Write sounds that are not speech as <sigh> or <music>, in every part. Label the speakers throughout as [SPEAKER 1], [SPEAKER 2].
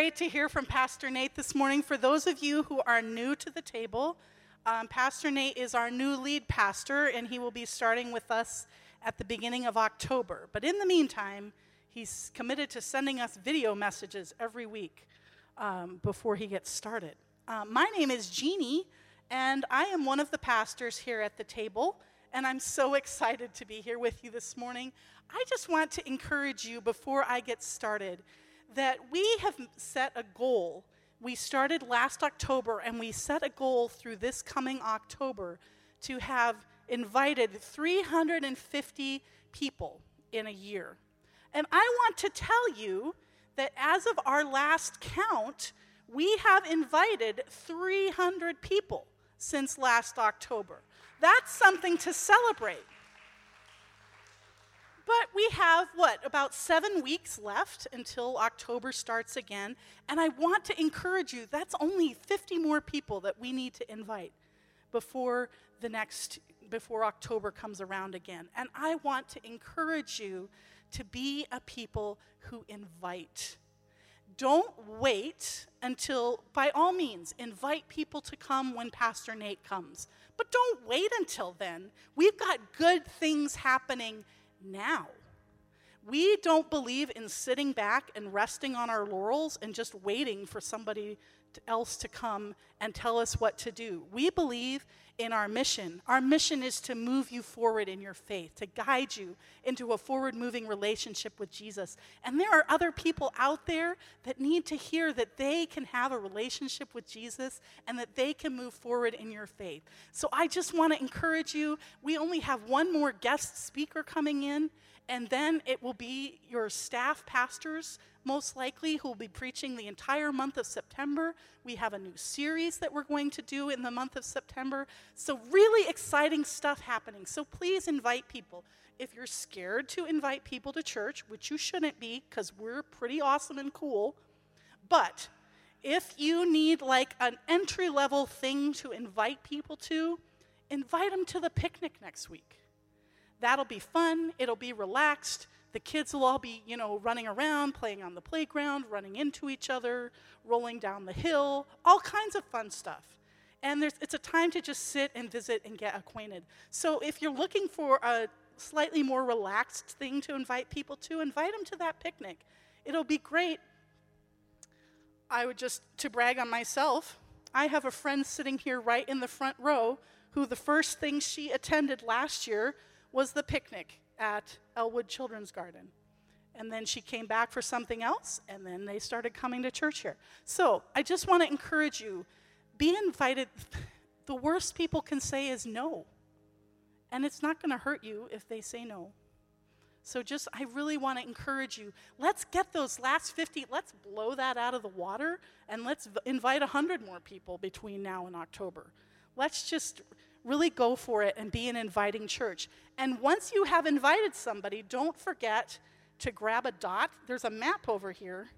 [SPEAKER 1] Great to hear from Pastor Nate this morning? For those of you who are new to the table, um, Pastor Nate is our new lead pastor, and he will be starting with us at the beginning of October. But in the meantime, he's committed to sending us video messages every week um, before he gets started. Um, my name is Genie, and I am one of the pastors here at the table, and I'm so <laughs> excited to be here with you this morning. I just want to encourage you before I get started that we have set a goal. We started last October and we set a goal through this coming October to have invited 350 people in a year. And I want to tell you that as of our last count, we have invited 300 people since last October. That's something to celebrate. But we have, what, about seven weeks left until October starts again. And I want to encourage you that's only 50 more people that we need to invite before the next, before October comes around again. And I want to encourage you to be a people who invite. Don't wait until, by all means, invite people to come when Pastor Nate comes. But don't wait until then. We've got good things happening now. We don't believe in sitting back and resting on our laurels and just waiting for somebody else to come and tell us what to do. We believe in our mission. Our mission is to move you forward in your faith, to guide you into a forward moving relationship with Jesus. And there are other people out there that need to hear that they can have a relationship with Jesus and that they can move forward in your faith. So I just want to encourage you. We only have one more guest speaker coming in and then it will be your staff pastors, most likely, who will be preaching the entire month of September. We have a new series that we're going to do in the month of September. So, really exciting stuff happening. So, please invite people. If you're scared to invite people to church, which you shouldn't be because we're pretty awesome and cool, but if you need like an entry level thing to invite people to, invite them to the picnic next week. That'll be fun, it'll be relaxed. The kids will all be, you know, running around, playing on the playground, running into each other, rolling down the hill, all kinds of fun stuff. And it's a time to just sit and visit and get acquainted. So if you're looking for a slightly more relaxed thing to invite people to, invite them to that picnic. It'll be great. I would just, to brag on myself, I have a friend sitting here right in the front row who the first thing she attended last year was the picnic at Elwood Children's Garden. And then she came back for something else, and then they started coming to church here. So I just want to encourage you be invited. <laughs> The worst people can say is no. And it's not going to hurt you if they say no. So just, I really want to encourage you. Let's get those last 50, let's blow that out of the water, and let's invite 100 more people between now and October. Let's just really go for it and be an inviting church. And once you have invited somebody, don't forget to grab a dot. There's a map over here.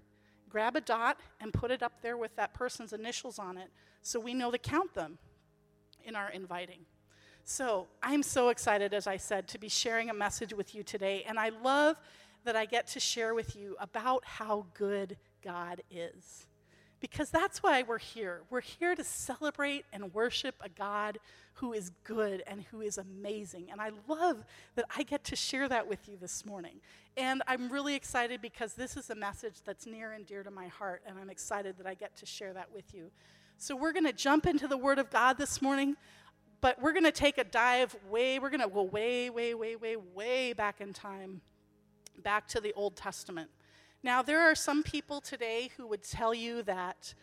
[SPEAKER 1] Grab a dot and put it up there with that person's initials on it so we know to count them in our inviting. So I'm so excited, as I said, to be sharing a message with you today. And I love that I get to share with you about how good God is because that's why we're here. We're here to celebrate and worship a God who is good and who is amazing. And I love that I get to share that with you this morning. And I'm really excited because this is a message that's near and dear to my heart, and I'm excited that I get to share that with you. So we're going to jump into the Word of God this morning, but we're going to take a dive way, we're going to go way, way, way, way, way back in time, back to the Old Testament. Now, there are some people today who would tell you that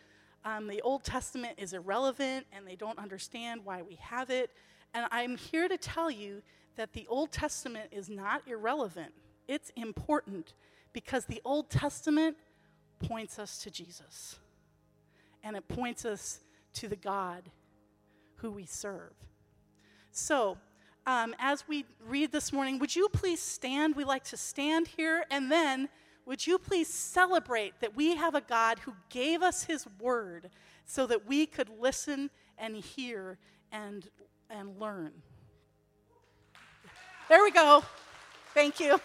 [SPEAKER 1] um, the Old Testament is irrelevant and they don't understand why we have it. And I'm here to tell you that the Old Testament is not irrelevant, it's important because the Old Testament points us to Jesus and it points us to the God who we serve. So, um, as we read this morning, would you please stand? We like to stand here and then would you please celebrate that we have a God who gave us his word so that we could listen and hear and, and learn? There we go. Thank you.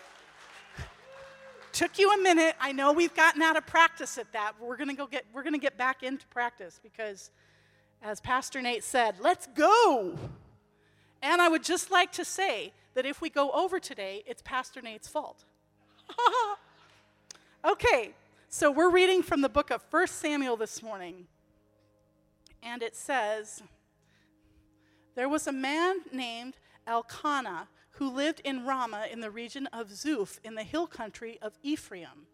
[SPEAKER 1] Took you a minute. I know we've gotten out of practice at that. But we're to go get we're to get back into practice because as Pastor Nate said, let's go. And I would just like to say that if we go over today, it's Pastor Nate's fault. <laughs> Okay, so we're reading from the book of 1 Samuel this morning. And it says, There was a man named Elkanah who lived in Ramah in the region of Zuph in the hill country of Ephraim.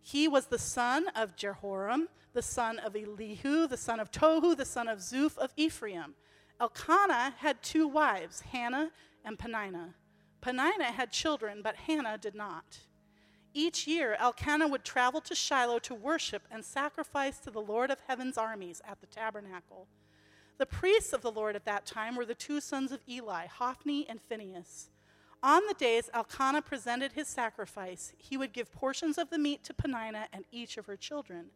[SPEAKER 1] He was the son of Jeroham, the son of Elihu, the son of Tohu, the son of Zuph of Ephraim. Elkanah had two wives, Hannah and Peninnah. Peninnah had children, but Hannah did not. Each year, Elkanah would travel to Shiloh to worship and sacrifice to the Lord of heaven's armies at the tabernacle. The priests of the Lord at that time were the two sons of Eli, Hophni and Phinehas. On the days Elkanah presented his sacrifice, he would give portions of the meat to Peninnah and each of her children.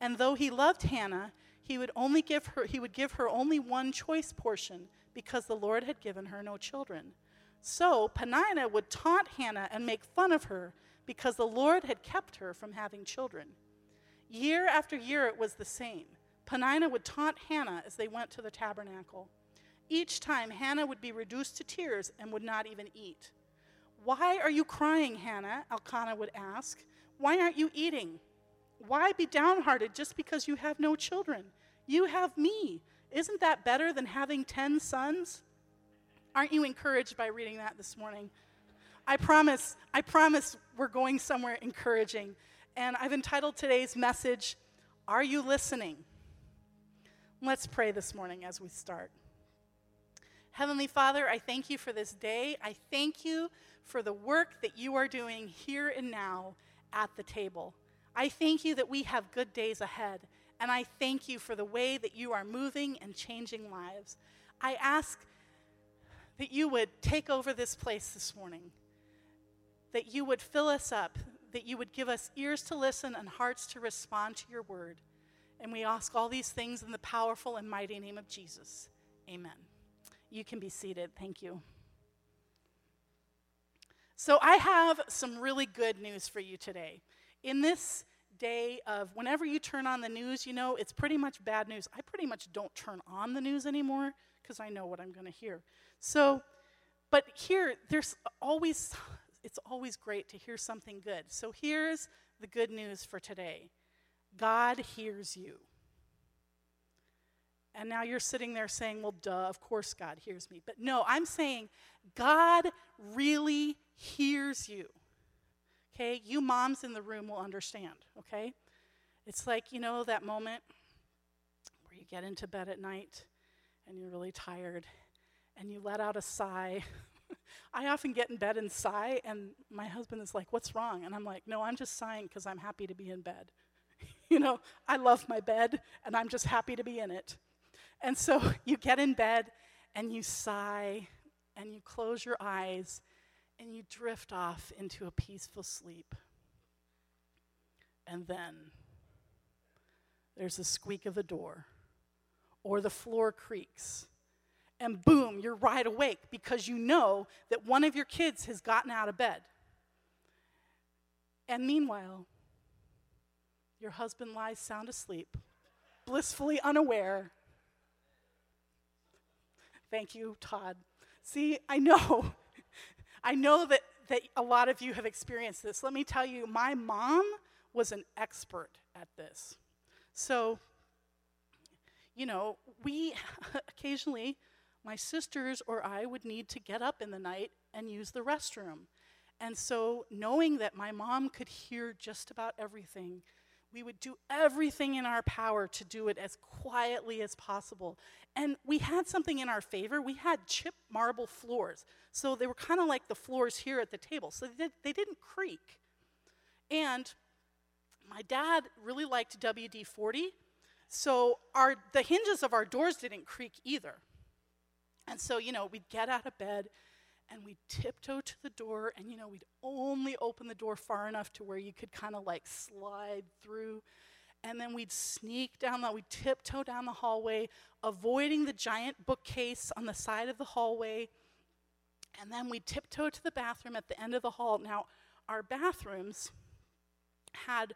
[SPEAKER 1] And though he loved Hannah, he would only give her he would give her only one choice portion because the Lord had given her no children. So Peninnah would taunt Hannah and make fun of her because the Lord had kept her from having children. Year after year, it was the same. Peninnah would taunt Hannah as they went to the tabernacle. Each time, Hannah would be reduced to tears and would not even eat. Why are you crying, Hannah? Elkanah would ask. Why aren't you eating? Why be downhearted just because you have no children? You have me. Isn't that better than having 10 sons? Aren't you encouraged by reading that this morning? I promise, I promise we're going somewhere encouraging. And I've entitled today's message, Are You Listening? Let's pray this morning as we start. Heavenly Father, I thank you for this day. I thank you for the work that you are doing here and now at the table. I thank you that we have good days ahead. And I thank you for the way that you are moving and changing lives. I ask that you would take over this place this morning that you would fill us up, that you would give us ears to listen and hearts to respond to your word. And we ask all these things in the powerful and mighty name of Jesus. Amen. You can be seated. Thank you. So, I have some really good news for you today. In this day of whenever you turn on the news, you know, it's pretty much bad news. I pretty much don't turn on the news anymore because I know what I'm going to hear. So, but here, there's always it's always great to hear something good. So here's the good news for today God hears you. And now you're sitting there saying, well, duh, of course God hears me. But no, I'm saying God really hears you. Okay? You moms in the room will understand, okay? It's like, you know, that moment where you get into bed at night and you're really tired and you let out a sigh <laughs> I often get in bed and sigh, and my husband is like, What's wrong? And I'm like, No, I'm just sighing because I'm happy to be in bed. <laughs> you know, I love my bed, and I'm just happy to be in it. And so <laughs> you get in bed and you sigh and you close your eyes and you drift off into a peaceful sleep. And then there's a squeak of the door or the floor creaks and boom, you're right awake because you know that one of your kids has gotten out of bed. And meanwhile, your husband lies sound asleep blissfully unaware. Thank you, Todd. See, I know, <laughs> I know that, that a lot of you have experienced this. Let me tell you, my mom was an expert at this. So, you know, we <laughs> occasionally, my sisters or I would need to get up in the night and use the restroom. And so, knowing that my mom could hear just about everything, we would do everything in our power to do it as quietly as possible. And we had something in our favor. We had chip marble floors. So they were kind of like the floors here at the table. So they, they didn't creak. And my dad really liked WD 40. So our, the hinges of our doors didn't creak either. And so, you know, we'd get out of bed and we'd tiptoe to the door, and you know, we'd only open the door far enough to where you could kind of like slide through. And then we'd sneak down the, we'd tiptoe down the hallway, avoiding the giant bookcase on the side of the hallway. And then we'd tiptoe to the bathroom at the end of the hall. Now, our bathrooms had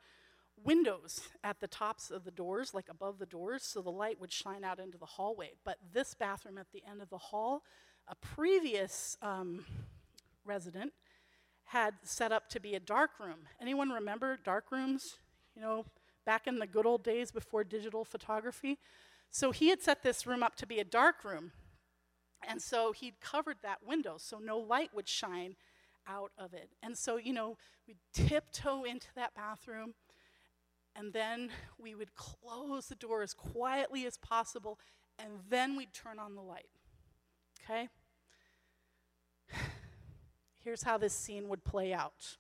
[SPEAKER 1] windows at the tops of the doors, like above the doors, so the light would shine out into the hallway. But this bathroom at the end of the hall, a previous um, resident had set up to be a dark room. Anyone remember dark rooms? You know, back in the good old days before digital photography. So he had set this room up to be a dark room. And so he'd covered that window so no light would shine out of it. And so, you know, we'd tiptoe into that bathroom and then we would close the door as quietly as possible and then we'd turn on the light. Okay? <sighs> Here's how this scene would play out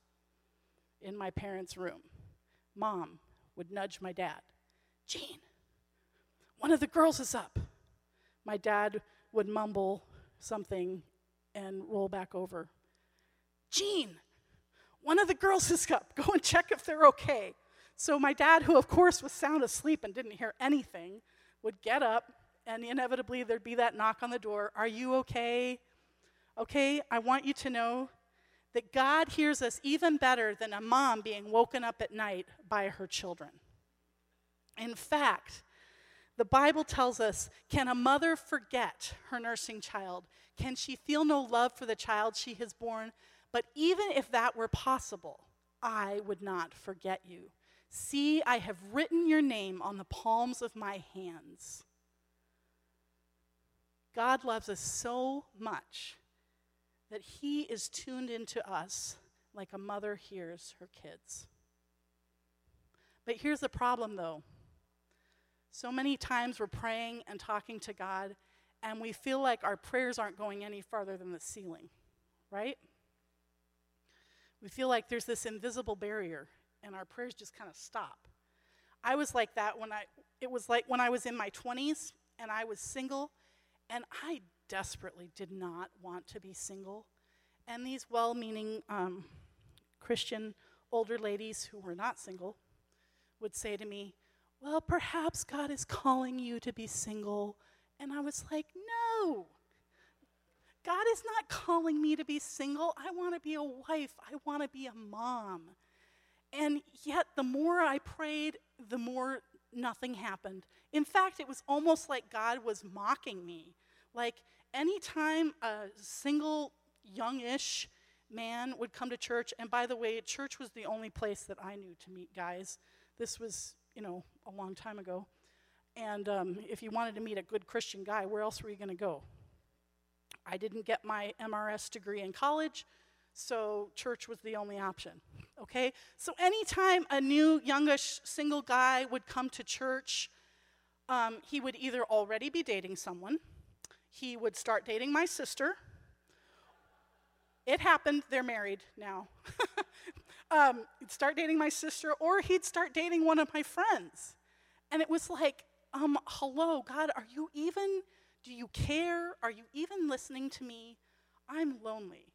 [SPEAKER 1] in my parents' room. Mom would nudge my dad, Gene, one of the girls is up. My dad would mumble something and roll back over. Gene, one of the girls is up. Go and check if they're okay. So my dad, who of course was sound asleep and didn't hear anything, would get up and inevitably there'd be that knock on the door Are you okay? Okay, I want you to know that God hears us even better than a mom being woken up at night by her children. In fact, the Bible tells us can a mother forget her nursing child? Can she feel no love for the child she has born? But even if that were possible, I would not forget you. See, I have written your name on the palms of my hands. God loves us so much that He is tuned into us like a mother hears her kids. But here's the problem, though. So many times we're praying and talking to God, and we feel like our prayers aren't going any farther than the ceiling, right? We feel like there's this invisible barrier, and our prayers just kind of stop. I was like that when I, it was like when I was in my 20s and I was single and I desperately did not want to be single. And these well meaning um, Christian older ladies who were not single would say to me, Well, perhaps God is calling you to be single. And I was like, No. God is not calling me to be single. I want to be a wife. I want to be a mom. And yet, the more I prayed, the more nothing happened. In fact, it was almost like God was mocking me. Like, anytime a single, youngish man would come to church, and by the way, church was the only place that I knew to meet guys. This was, you know, a long time ago. And um, if you wanted to meet a good Christian guy, where else were you going to go? I didn't get my MRS degree in college, so church was the only option. Okay? So anytime a new, youngish, single guy would come to church, um, he would either already be dating someone, he would start dating my sister. It happened, they're married now. <laughs> um, he'd start dating my sister, or he'd start dating one of my friends. And it was like, um, hello, God, are you even, do you care? Are you even listening to me? I'm lonely.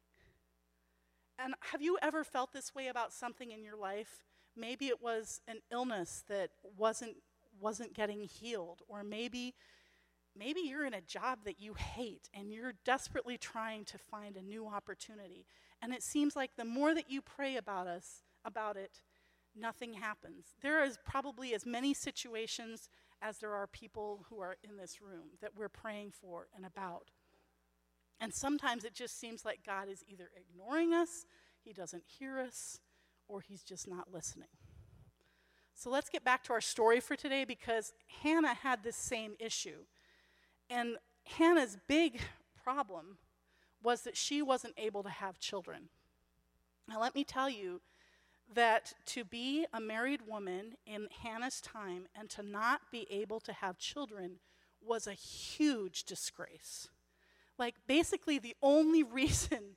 [SPEAKER 1] And have you ever felt this way about something in your life? Maybe it was an illness that wasn't wasn't getting healed or maybe maybe you're in a job that you hate and you're desperately trying to find a new opportunity and it seems like the more that you pray about us about it nothing happens there is probably as many situations as there are people who are in this room that we're praying for and about. And sometimes it just seems like God is either ignoring us, He doesn't hear us, or He's just not listening. So let's get back to our story for today because Hannah had this same issue. And Hannah's big problem was that she wasn't able to have children. Now, let me tell you that to be a married woman in Hannah's time and to not be able to have children was a huge disgrace. Like, basically, the only reason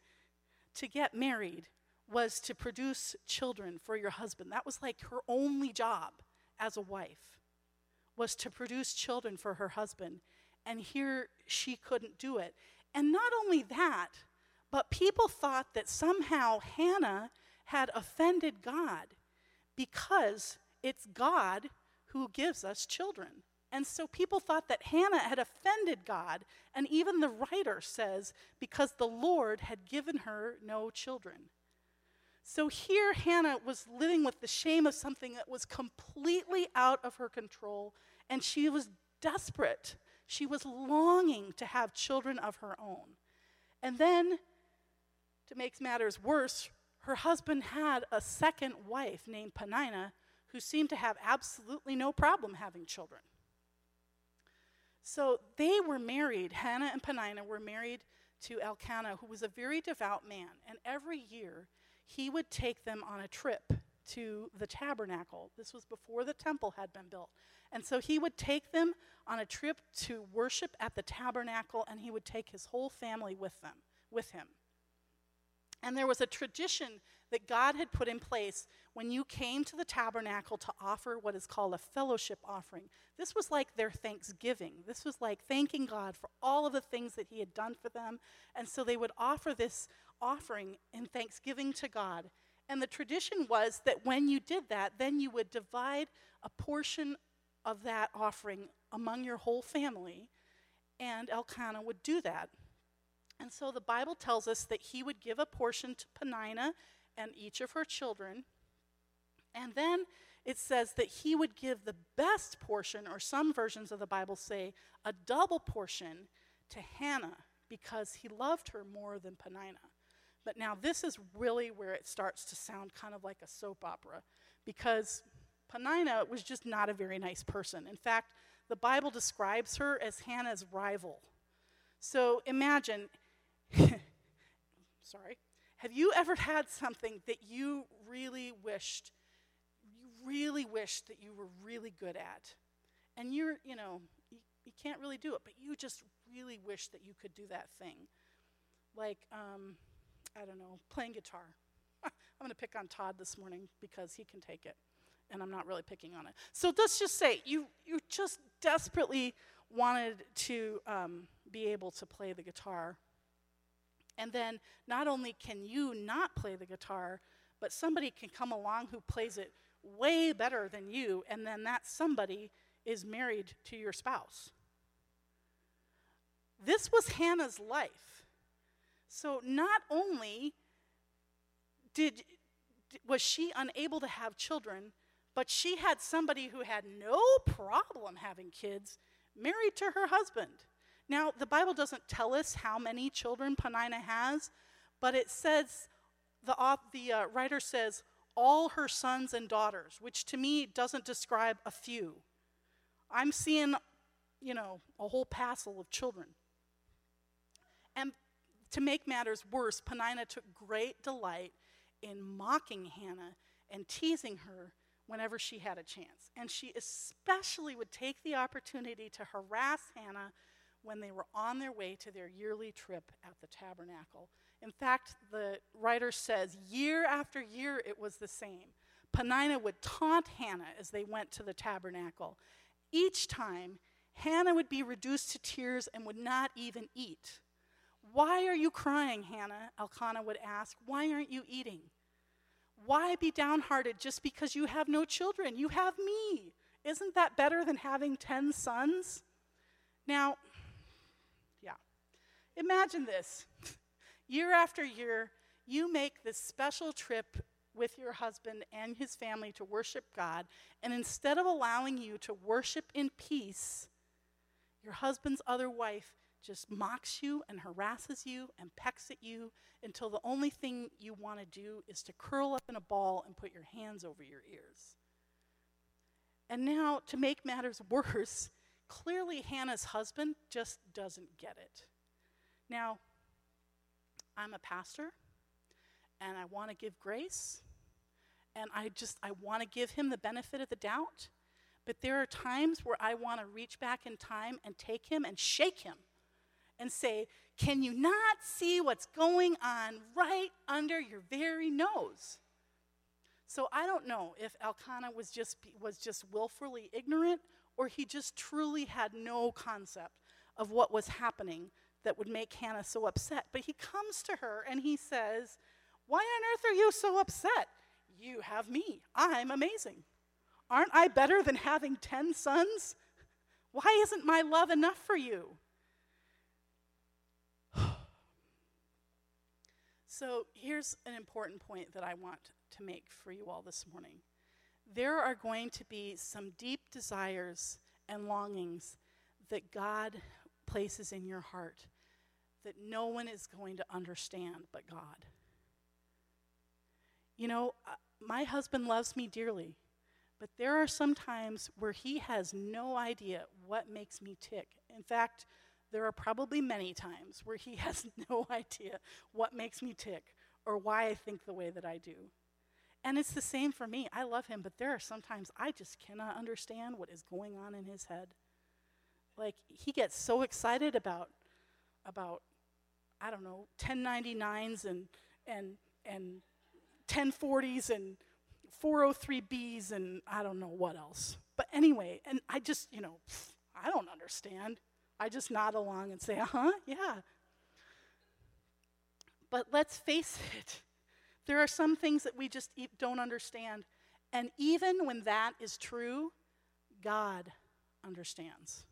[SPEAKER 1] to get married was to produce children for your husband. That was like her only job as a wife, was to produce children for her husband. And here she couldn't do it. And not only that, but people thought that somehow Hannah had offended God because it's God who gives us children. And so people thought that Hannah had offended God. And even the writer says, because the Lord had given her no children. So here Hannah was living with the shame of something that was completely out of her control, and she was desperate. She was longing to have children of her own. And then, to make matters worse, her husband had a second wife named Peninnah who seemed to have absolutely no problem having children. So they were married, Hannah and Peninnah were married to Elkanah, who was a very devout man. And every year, he would take them on a trip to the tabernacle. This was before the temple had been built. And so he would take them on a trip to worship at the tabernacle and he would take his whole family with them with him. And there was a tradition that God had put in place when you came to the tabernacle to offer what is called a fellowship offering. This was like their thanksgiving. This was like thanking God for all of the things that He had done for them. And so they would offer this offering in thanksgiving to God. And the tradition was that when you did that, then you would divide a portion of that offering among your whole family, and Elkanah would do that. And so the Bible tells us that he would give a portion to Peninnah and each of her children. And then it says that he would give the best portion, or some versions of the Bible say a double portion, to Hannah because he loved her more than Peninnah. But now this is really where it starts to sound kind of like a soap opera because Peninnah was just not a very nice person. In fact, the Bible describes her as Hannah's rival. So imagine, <laughs> sorry, have you ever had something that you really wished, really wish that you were really good at? And you're, you know, you, you can't really do it, but you just really wish that you could do that thing. Like, um, I don't know, playing guitar. <laughs> I'm going to pick on Todd this morning because he can take it, and I'm not really picking on it. So let's just say you, you just desperately wanted to um, be able to play the guitar. And then not only can you not play the guitar, but somebody can come along who plays it way better than you, and then that somebody is married to your spouse. This was Hannah's life. So not only did, was she unable to have children, but she had somebody who had no problem having kids married to her husband. Now, the Bible doesn't tell us how many children Peninnah has, but it says, the, the uh, writer says, all her sons and daughters, which to me doesn't describe a few. I'm seeing, you know, a whole passel of children. And to make matters worse, Peninnah took great delight in mocking Hannah and teasing her whenever she had a chance. And she especially would take the opportunity to harass Hannah when they were on their way to their yearly trip at the tabernacle. In fact, the writer says year after year it was the same. Peninnah would taunt Hannah as they went to the tabernacle. Each time, Hannah would be reduced to tears and would not even eat. Why are you crying, Hannah? Elkanah would ask. Why aren't you eating? Why be downhearted just because you have no children? You have me. Isn't that better than having 10 sons? Now, yeah, imagine this. <laughs> year after year, you make this special trip with your husband and his family to worship God, and instead of allowing you to worship in peace, your husband's other wife just mocks you and harasses you and pecks at you until the only thing you want to do is to curl up in a ball and put your hands over your ears. And now, to make matters worse, clearly Hannah's husband just doesn't get it. Now, I'm a pastor and I want to give grace and I just I want to give him the benefit of the doubt. But there are times where I want to reach back in time and take him and shake him and say, Can you not see what's going on right under your very nose? So I don't know if Elkanah was just, was just willfully ignorant or he just truly had no concept of what was happening that would make Hannah so upset. But he comes to her and he says, Why on earth are you so upset? You have me. I'm amazing. Aren't I better than having 10 sons? Why isn't my love enough for you? <sighs> So here's an important point that I want to make for you all this morning. There are going to be some deep desires and longings that God places in your heart that no one is going to understand but God. You know, uh, my husband loves me dearly, but there are some times where he has no idea what makes me tick. In fact, there are probably many times where he <laughs> has no idea what makes me tick or why I think the way that I do. And it's the same for me. I love him, but there are sometimes I just cannot understand what is going on in his head. Like he gets so excited about about I don't know, 1099s and and and 1040s and 403Bs and I don't know what else. But anyway, and I just, you know, I don't understand. I just nod along and say, <laughs> uh huh, yeah. But let's face <laughs> it, there are some things that we just don't understand. And even when that is true, God understands.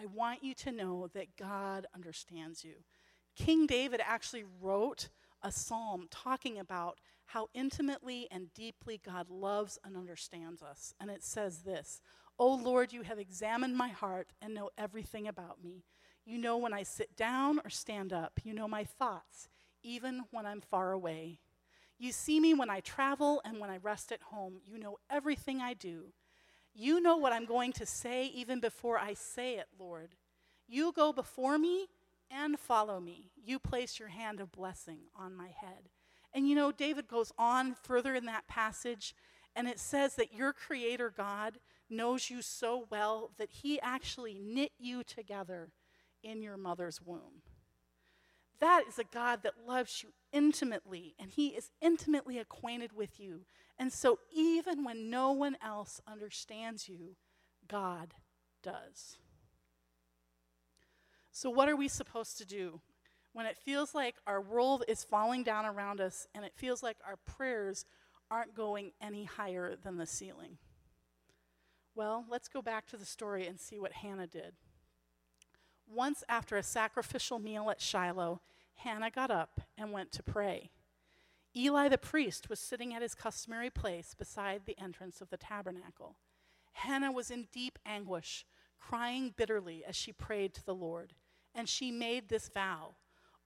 [SPEAKER 1] I want you to know that God understands you. King David actually wrote a psalm talking about how intimately and deeply God loves and understands us. And it says this O Lord, you have examined my heart and know everything about me. You know when I sit down or stand up. You know my thoughts, even when I'm far away. You see me when I travel and when I rest at home. You know everything I do. You know what I'm going to say even before I say it, Lord. You go before me and follow me. You place your hand of blessing on my head. And you know, David goes on further in that passage, and it says that your creator God knows you so well that he actually knit you together in your mother's womb. That is a God that loves you intimately, and he is intimately acquainted with you. And so, even when no one else understands you, God does. So, what are we supposed to do when it feels like our world is falling down around us and it feels like our prayers aren't going any higher than the ceiling? Well, let's go back to the story and see what Hannah did. Once after a sacrificial meal at Shiloh, Hannah got up and went to pray. Eli the priest was sitting at his customary place beside the entrance of the tabernacle. Hannah was in deep anguish, crying bitterly as she prayed to the Lord. And she made this vow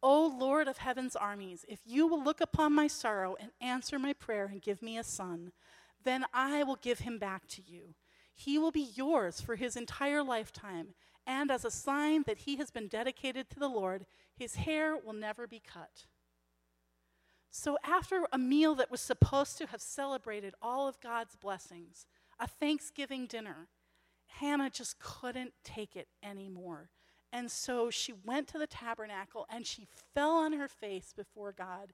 [SPEAKER 1] O Lord of heaven's armies, if you will look upon my sorrow and answer my prayer and give me a son, then I will give him back to you he will be yours for his entire lifetime. And as a sign that he has been dedicated to the Lord, his hair will never be cut. So, after a meal that was supposed to have celebrated all of God's blessings, a Thanksgiving dinner, Hannah just couldn't take it anymore. And so she went to the tabernacle and she fell on her face before God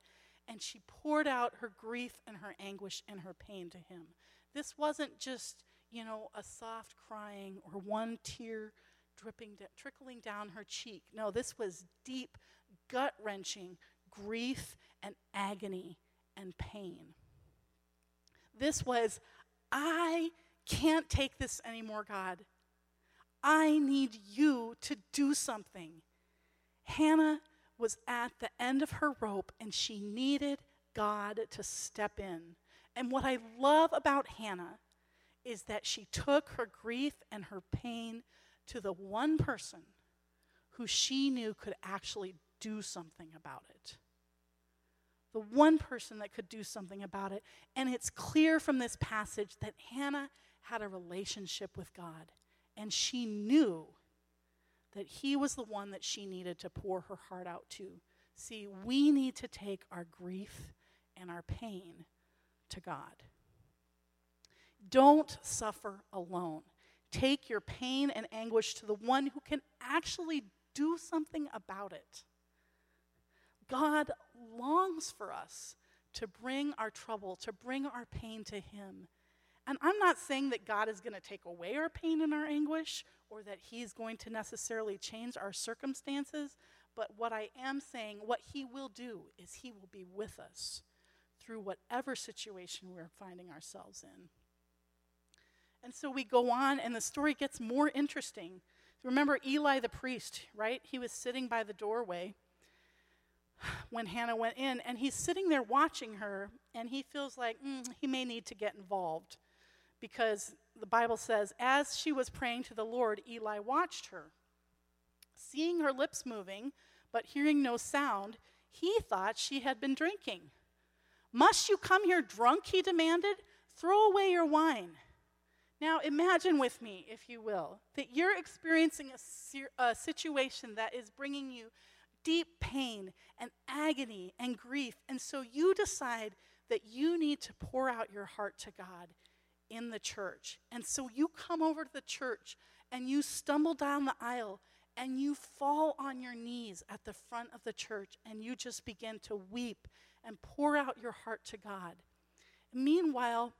[SPEAKER 1] and she poured out her grief and her anguish and her pain to him. This wasn't just you know, a soft crying or one tear dripping, trickling down her cheek. No, this was deep, gut wrenching grief and agony and pain. This was, I can't take this anymore, God. I need you to do something. Hannah was at the end of her rope and she needed God to step in. And what I love about Hannah is that she took her grief and her pain to the one person who she knew could actually do something about it. The one person that could do something about it. And it's clear from this passage that Hannah had a relationship with God, and she knew that He was the one that she needed to pour her heart out to. See, we need to take our grief and our pain to God. Don't suffer alone. Take your pain and anguish to the one who can actually do something about it. God longs for us to bring our trouble, to bring our pain to Him. And I'm not saying that God is going to take away our pain and our anguish or that He's going to necessarily change our circumstances, but what I am saying, what He will do is He will be with us through whatever situation we're finding ourselves in. And so we go on, and the story gets more interesting. Remember Eli the priest, right? He was sitting by the doorway when Hannah went in, and he's sitting there watching her, and he feels like mm, he may need to get involved because the Bible says, as she was praying to the Lord, Eli watched her. Seeing her lips moving, but hearing no sound, he thought she had been drinking. Must you come here drunk? He demanded. Throw away your wine. Now, imagine with me, if you will, that you're experiencing a, a situation that is bringing you deep pain and agony and grief. And so you decide that you need to pour out your heart to God in the church. And so you come over to the church and you stumble down the aisle and you fall on your knees at the front of the church and you just begin to weep and pour out your heart to God. Meanwhile,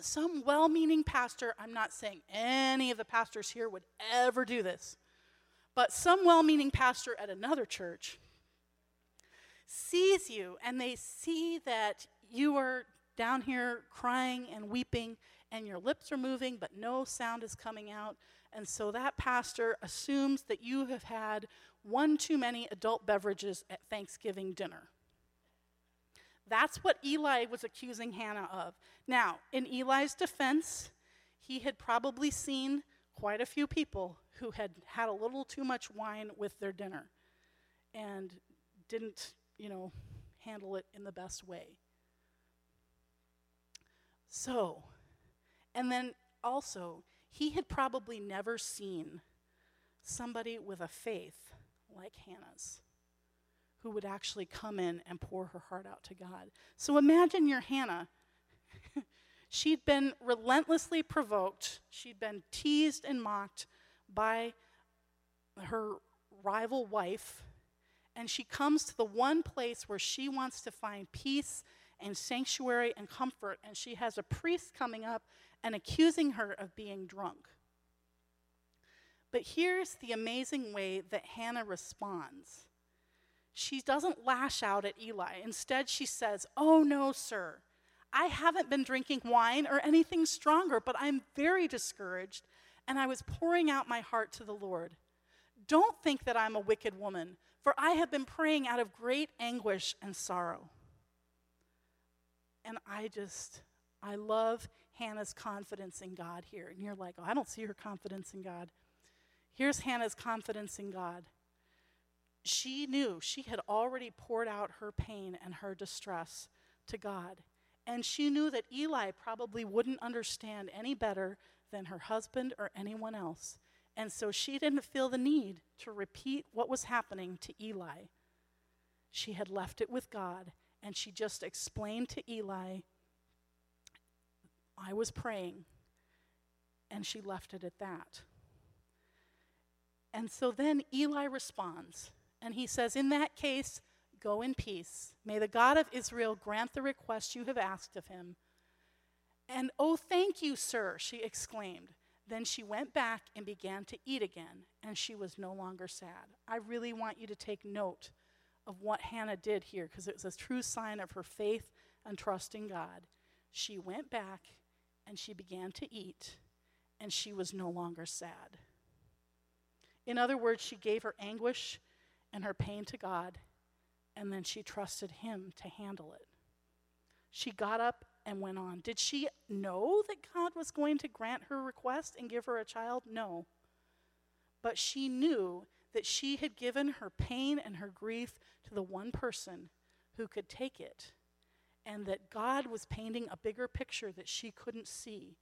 [SPEAKER 1] some well meaning pastor, I'm not saying any of the pastors here would ever do this, but some well meaning pastor at another church sees you and they see that you are down here crying and weeping and your lips are moving but no sound is coming out. And so that pastor assumes that you have had one too many adult beverages at Thanksgiving dinner. That's what Eli was accusing Hannah of. Now, in Eli's defense, he had probably seen quite a few people who had had a little too much wine with their dinner and didn't, you know, handle it in the best way. So, and then also, he had probably never seen somebody with a faith like Hannah's who would actually come in and pour her heart out to God. So imagine your Hannah. <laughs> She'd been relentlessly provoked, she'd been teased and mocked by her rival wife, and she comes to the one place where she wants to find peace and sanctuary and comfort, and she has a priest coming up and accusing her of being drunk. But here's the amazing way that Hannah responds she doesn't lash out at Eli. Instead, she says, Oh, no, sir. I haven't been drinking wine or anything stronger, but I'm very discouraged, and I was pouring out my heart to the Lord. Don't think that I'm a wicked woman, for I have been praying out of great anguish and sorrow. And I just, I love Hannah's confidence in God here. And you're like, oh, I don't see her confidence in God. Here's Hannah's confidence in God she knew she had already poured out her pain and her distress to God. And she knew that Eli probably wouldn't understand any better than her husband or anyone else. And so she didn't feel the need to repeat what was happening to Eli. She had left it with God, and she just explained to Eli, I was praying, and she left it at that. And so then Eli responds. And he says, In that case, go in peace. May the God of Israel grant the request you have asked of him. And oh, thank you, sir, she exclaimed. Then she went back and began to eat again, and she was no longer sad. I really want you to take note of what Hannah did here because it was a true sign of her faith and trust in God. She went back and she began to eat, and she was no longer sad. In other words, she gave her anguish and her pain to God, and then she trusted Him to handle it. She got up and went on. Did she know that God was going to grant her request and give her a child? No. But she knew that she had given her pain and her grief to the one person who could take it, and that God was painting a bigger picture that she couldn't see,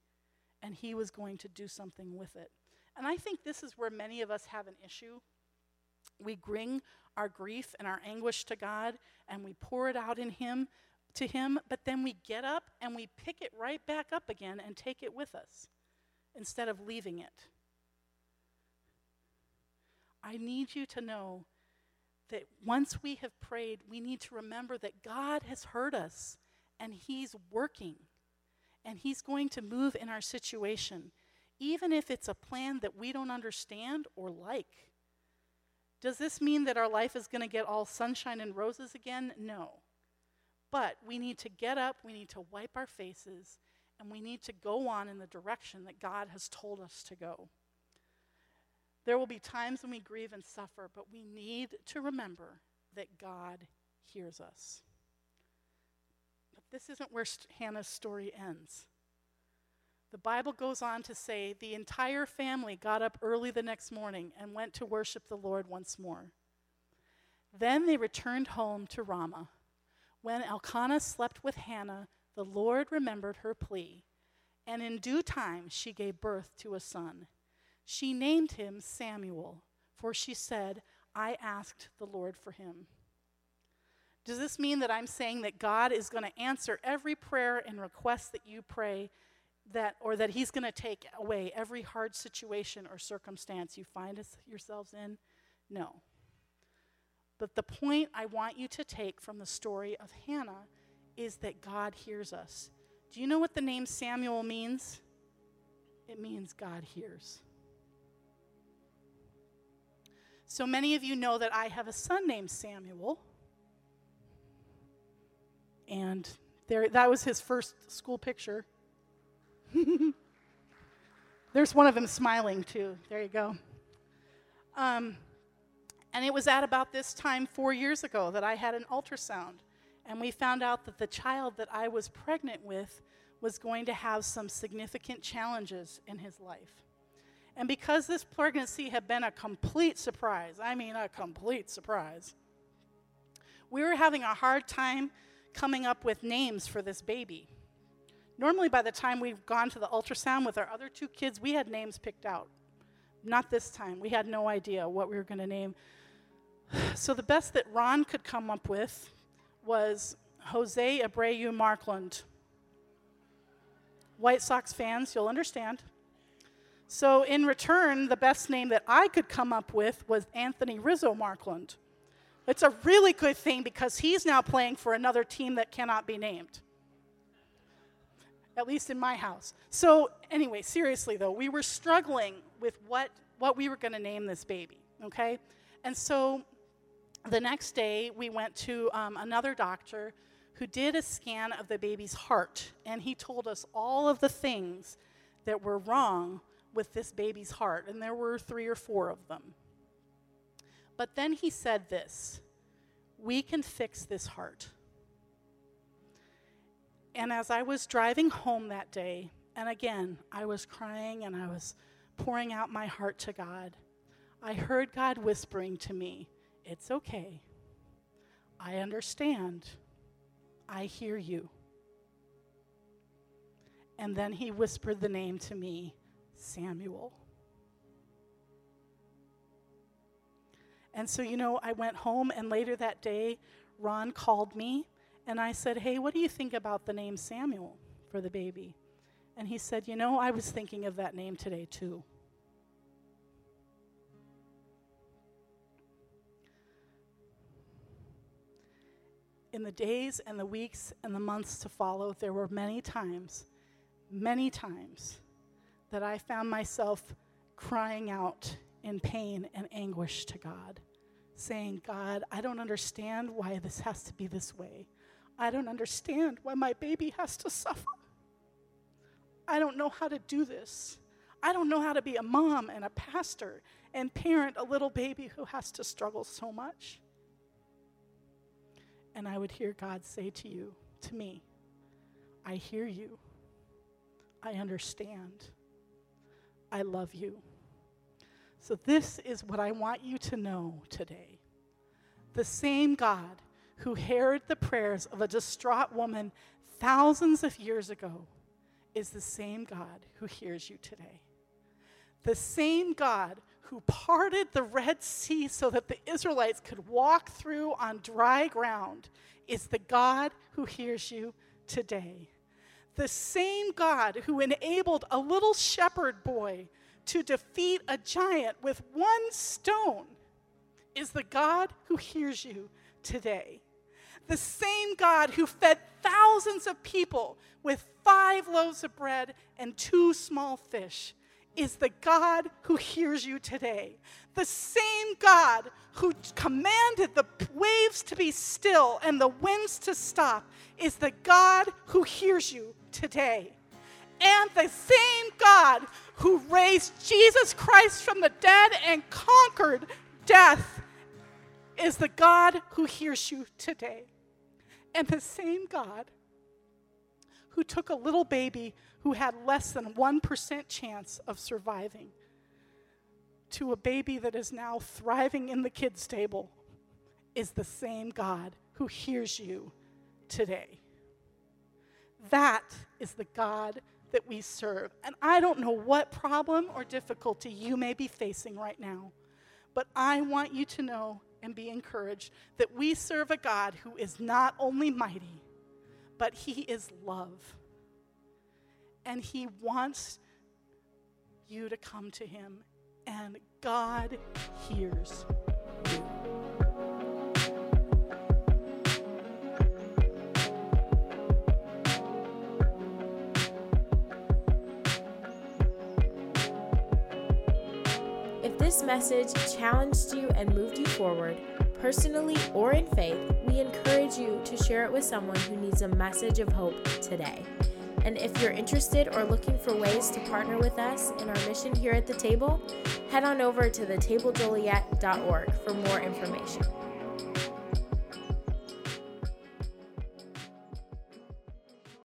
[SPEAKER 1] and He was going to do something with it. And I think this is where many of us have an issue. We bring our grief and our anguish to God, and we pour it out in Him, to Him, but then we get up and we pick it right back up again and take it with us instead of leaving it. I need you to know that once we have prayed, we need to remember that God has heard us and He's working and He's going to move in our situation, even if it's a plan that we don't understand or like. Does this mean that our life is going to get all sunshine and roses again? No. But we need to get up, we need to wipe our faces, and we need to go on in the direction that God has told us to go. There will be times when we grieve and suffer, but we need to remember that God hears us. But this isn't where Hannah's story ends. The Bible goes on to say the entire family got up early the next morning and went to worship the Lord once more. Then they returned home to Ramah. When Elkanah slept with Hannah, the Lord remembered her plea, and in due time she gave birth to a son. She named him Samuel, for she said, I asked the Lord for him. Does this mean that I'm saying that God is going to answer every prayer and request that you pray that or that he's going to take away every hard situation or circumstance you find yourselves in? No. But the point I want you to take from the story of Hannah is that God hears us. Do you know what the name Samuel means? It means God hears. So many of you know that I have a son named Samuel. And there, that was his first school picture. <laughs> There's one of him smiling too. There you go. Um, and it was at about this time four years ago that I had an ultrasound. And we found out that the child that I was pregnant with was going to have some significant challenges in his life. And because this pregnancy had been a complete surprise, I mean, a complete surprise, we were having a hard time coming up with names for this baby. Normally, by the time we've gone to the ultrasound with our other two kids, we had names picked out. Not this time. We had no idea what we were going to name. So, the best that Ron could come up with was Jose Abreu Marklund. White Sox fans, you'll understand. So, in return, the best name that I could come up with was Anthony Rizzo Marklund. It's a really good thing because he's now playing for another team that cannot be named. At least in my house. So, anyway, seriously though, we were struggling with what, what we were going to name this baby, okay? And so the next day, we went to um, another doctor who did a scan of the baby's heart, and he told us all of the things that were wrong with this baby's heart, and there were three or four of them. But then he said this We can fix this heart. And as I was driving home that day, and again, I was crying and I was pouring out my heart to God, I heard God whispering to me, It's okay. I understand. I hear you. And then he whispered the name to me Samuel. And so, you know, I went home, and later that day, Ron called me, and I said, Hey, what do you think about the name Samuel for the baby? And he said, You know, I was thinking of that name today, too. In the days and the weeks and the months to follow, there were many times, many times that I found myself crying out in pain and anguish to God, saying, God, I don't understand why this has to be this way. I don't understand why my baby has to suffer. I don't know how to do this. I don't know how to be a mom and a pastor and parent a little baby who has to struggle so much. And I would hear God say to you, to me, I hear you. I understand. I love you. So, this is what I want you to know today. The same God who heard the prayers of a distraught woman thousands of years ago is the same God who hears you today. The same God who parted the Red Sea so that the Israelites could walk through on dry ground is the God who hears you today. The same God who enabled a little shepherd boy to defeat a giant with one stone is the God who hears you today. The same God who fed thousands of people with five loaves of bread and two small fish is the God who hears you today. The same God who commanded the waves to be still and the winds to stop is the God who hears you today. And the same God who raised Jesus Christ from the dead and conquered death is the God who hears you today. And the same God who took a little baby who had less than 1% chance of surviving to a baby that is now thriving in the kids' table is the same God who hears you today. That is the God that we serve. And I don't know what problem or difficulty you may be facing right now, but I want you to know and be encouraged that we serve a God who is not only mighty, but he is love. And he wants you to come to him, and God hears you.
[SPEAKER 2] If this message challenged you and moved you forward, personally or in faith, we encourage you to share it with someone who needs a message of hope today. And if you're interested or looking for ways to partner with us in our mission here at the table, head on over to thetablejoliet.org for more information.